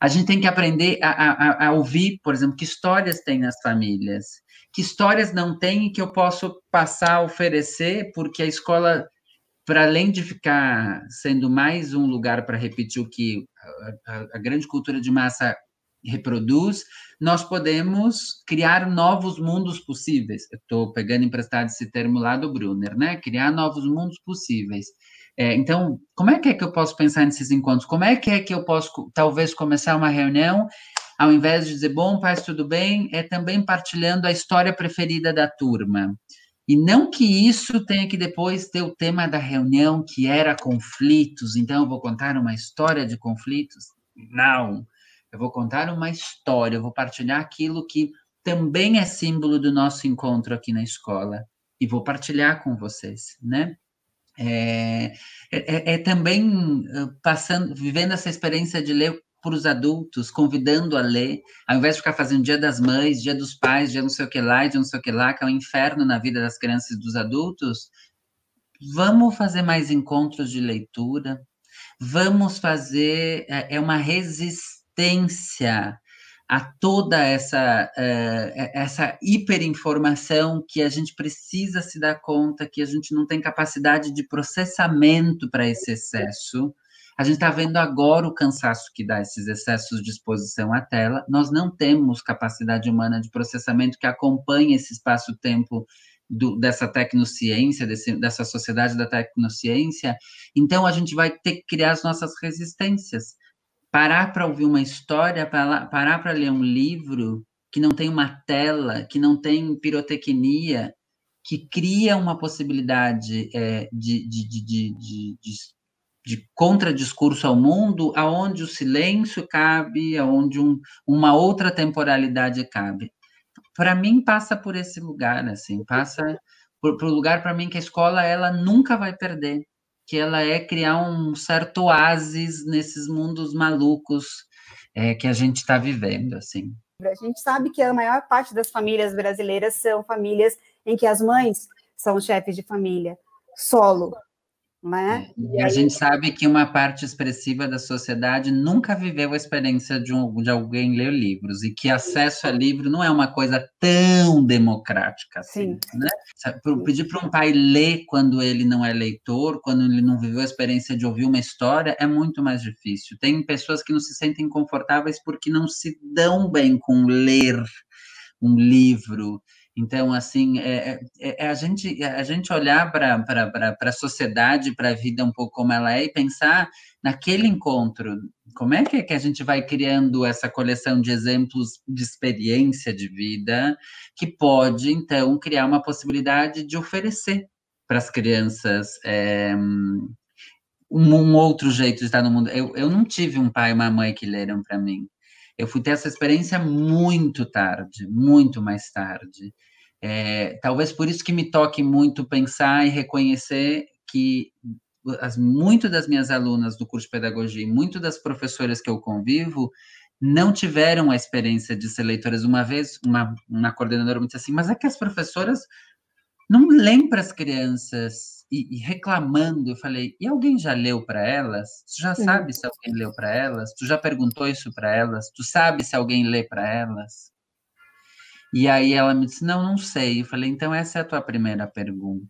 A gente tem que aprender a, a, a, ouvir, por exemplo, que histórias tem nas famílias, que histórias não tem e que eu posso passar a oferecer, porque a escola para além de ficar sendo mais um lugar para repetir o que a, a, grande cultura de massa reproduz, nós podemos criar novos mundos possíveis. Estou pegando emprestado esse termo lá do Brunner, né? Criar novos mundos possíveis. É, então, como é que é que eu posso pensar nesses encontros? Como é que é que eu posso, talvez, começar uma reunião, ao invés de dizer, bom, paz, tudo bem, é também partilhando a história preferida da turma. E não que isso tenha que depois ter o tema da reunião, que era conflitos, então eu vou contar uma história de conflitos. Não, eu vou contar uma história, eu vou partilhar aquilo que também é símbolo do nosso encontro aqui na escola, e vou partilhar com vocês, né? É, é, é, é também passando, vivendo essa experiência de ler para os adultos, convidando a ler, ao invés de ficar fazendo dia das mães, dia dos pais, dia não sei o que lá, dia não sei o que lá, que é um inferno na vida das crianças e dos adultos, vamos fazer mais encontros de leitura, vamos fazer é, é uma resistência a toda essa, uh, essa hiperinformação que a gente precisa se dar conta que a gente não tem capacidade de processamento para esse excesso. A gente está vendo agora o cansaço que dá esses excessos de exposição à tela. Nós não temos capacidade humana de processamento que acompanhe esse espaço-tempo dessa tecnociência, desse, dessa sociedade da tecnociência. Então, a gente vai ter que criar as nossas resistências parar para ouvir uma história, parar para ler um livro que não tem uma tela, que não tem pirotecnia, que cria uma possibilidade é, de, de, de, de, de, contradiscurso ao mundo, aonde o silêncio cabe, aonde um, uma outra temporalidade cabe. Para mim passa por esse lugar, assim, passa por, por lugar para mim que a escola ela nunca vai perder, que ela é criar um certo oásis nesses mundos malucos é, que a gente está vivendo, assim. A gente sabe que a maior parte das famílias brasileiras são famílias em que as mães são chefes de família, solo, né? É, e a gente sabe que uma parte expressiva da sociedade nunca viveu a experiência de, um, de alguém ler livros e que acesso a livro não é uma coisa tão democrática assim, Sim. né? Pedir para um pai ler quando ele não é leitor, quando ele não viveu a experiência de ouvir uma história, é muito mais difícil. Tem pessoas que não se sentem confortáveis porque não se dão bem com ler um livro, então, assim, é, é, é, é a, gente, é a gente olhar para a sociedade, para a vida um pouco como ela é e pensar naquele encontro. Como é que, é que a gente vai criando essa coleção de exemplos de experiência de vida que pode, então, criar uma possibilidade de oferecer para as crianças é, um, um, outro jeito de estar no mundo. Eu, eu não tive um pai e uma mãe que leram para mim. Eu fui ter essa experiência muito tarde, muito mais tarde. É, talvez por isso que me toque muito pensar e reconhecer que as, muito das minhas alunas do curso de pedagogia e muito das professoras que eu convivo não tiveram a experiência de ser leitoras. Uma vez, uma, uma coordenadora me disse assim, mas é que as professoras não leem para as crianças e, e, reclamando. Eu falei, e alguém já leu para elas? Tu já sabe se alguém leu para elas? Tu já perguntou isso para elas? Tu sabe se alguém lê para elas? E aí ela me disse, não, não sei. Eu falei, então essa é a tua primeira pergunta.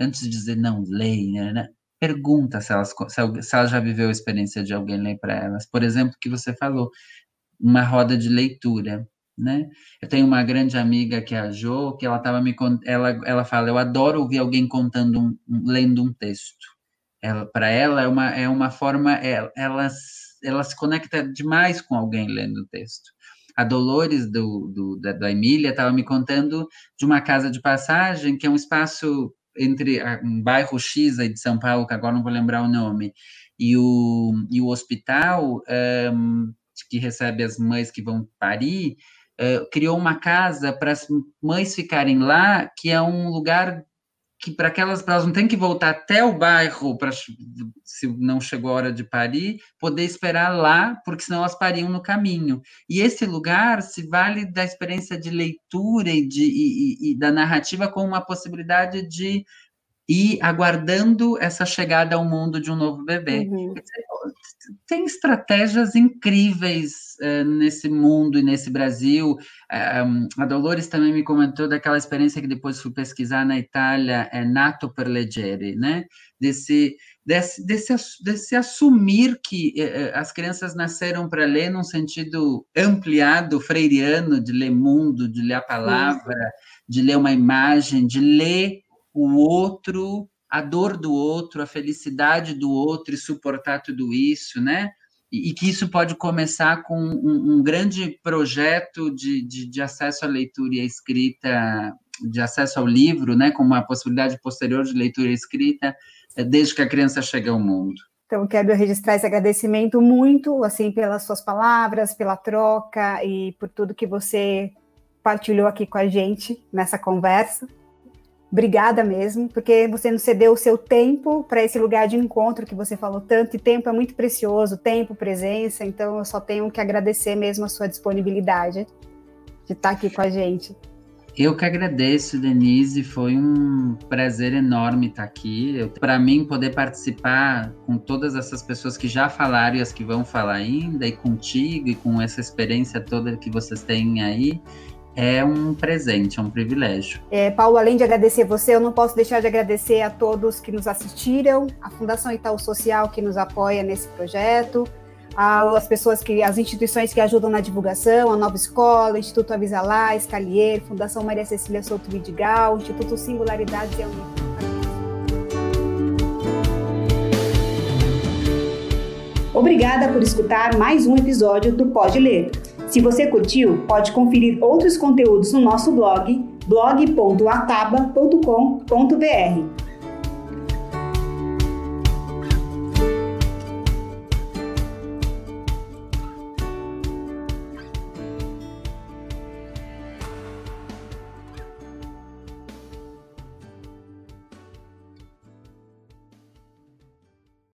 Antes de dizer não leia, né? pergunta se, elas, se, ela já viveu a experiência de alguém ler para elas. Por exemplo, que você falou, uma roda de leitura né? Eu tenho uma grande amiga que é a Jo, que ela estava me ela ela fala, eu adoro ouvir alguém contando um, lendo um texto. Ela para ela é uma é uma forma ela, é, ela ela se conecta demais com alguém lendo o texto. A Dolores do, do da, da Emília estava me contando de uma casa de passagem que é um espaço entre um bairro X aí de São Paulo, que agora não vou lembrar o nome, e o, e o hospital um, que recebe as mães que vão parir, uh, criou uma casa para as mães ficarem lá, que é um lugar que para aquelas elas não têm que voltar até o bairro para se não chegou a hora de parir, poder esperar lá, porque senão elas pariam no caminho. E esse lugar se vale da experiência de leitura e, de, e, e da narrativa como uma possibilidade de ir aguardando essa chegada ao mundo de um novo bebê. Uhum. Tem estratégias incríveis uh, nesse mundo e nesse Brasil. Um, a Dolores também me comentou daquela experiência que depois fui pesquisar na Itália, é Nato per leggere, né? Desse, desse, desse, desse assumir que uh, as crianças nasceram para ler num sentido ampliado, freiriano, de ler mundo, de ler a palavra, uhum. de ler uma imagem, de ler o outro, a dor do outro, a felicidade do outro e suportar tudo isso, né? E, e que isso pode começar com um, um grande projeto de, de, de, acesso à leitura e à escrita, de acesso ao livro, né? Com uma possibilidade posterior de leitura e escrita, eh, desde que a criança chega ao mundo. Então, quero registrar esse agradecimento muito, assim, pelas suas palavras, pela troca e por tudo que você partilhou aqui com a gente nessa conversa. Obrigada mesmo, porque você nos cedeu o seu tempo para esse lugar de encontro que você falou tanto, e tempo é muito precioso, tempo, presença, então eu só tenho que agradecer mesmo a sua disponibilidade de estar aqui com a gente. Eu que agradeço, Denise. Foi um prazer enorme estar aqui. Para mim, poder participar com todas essas pessoas que já falaram e as que vão falar ainda, e contigo, e com essa experiência toda que vocês têm aí, é um presente, é um privilégio. É, Paulo, além de agradecer você, eu não posso deixar de agradecer a todos que nos assistiram, a Fundação Itaú Social que nos apoia nesse projeto, as pessoas que, as instituições que ajudam na divulgação, a Nova Escola, Instituto Avisalá, Escalier, Fundação Maria Cecília Souto Vidigal, Instituto Singularidades e a Obrigada por escutar mais um episódio do Pode Ler. Se você curtiu, pode conferir outros conteúdos no nosso blog blog.ataba.com.br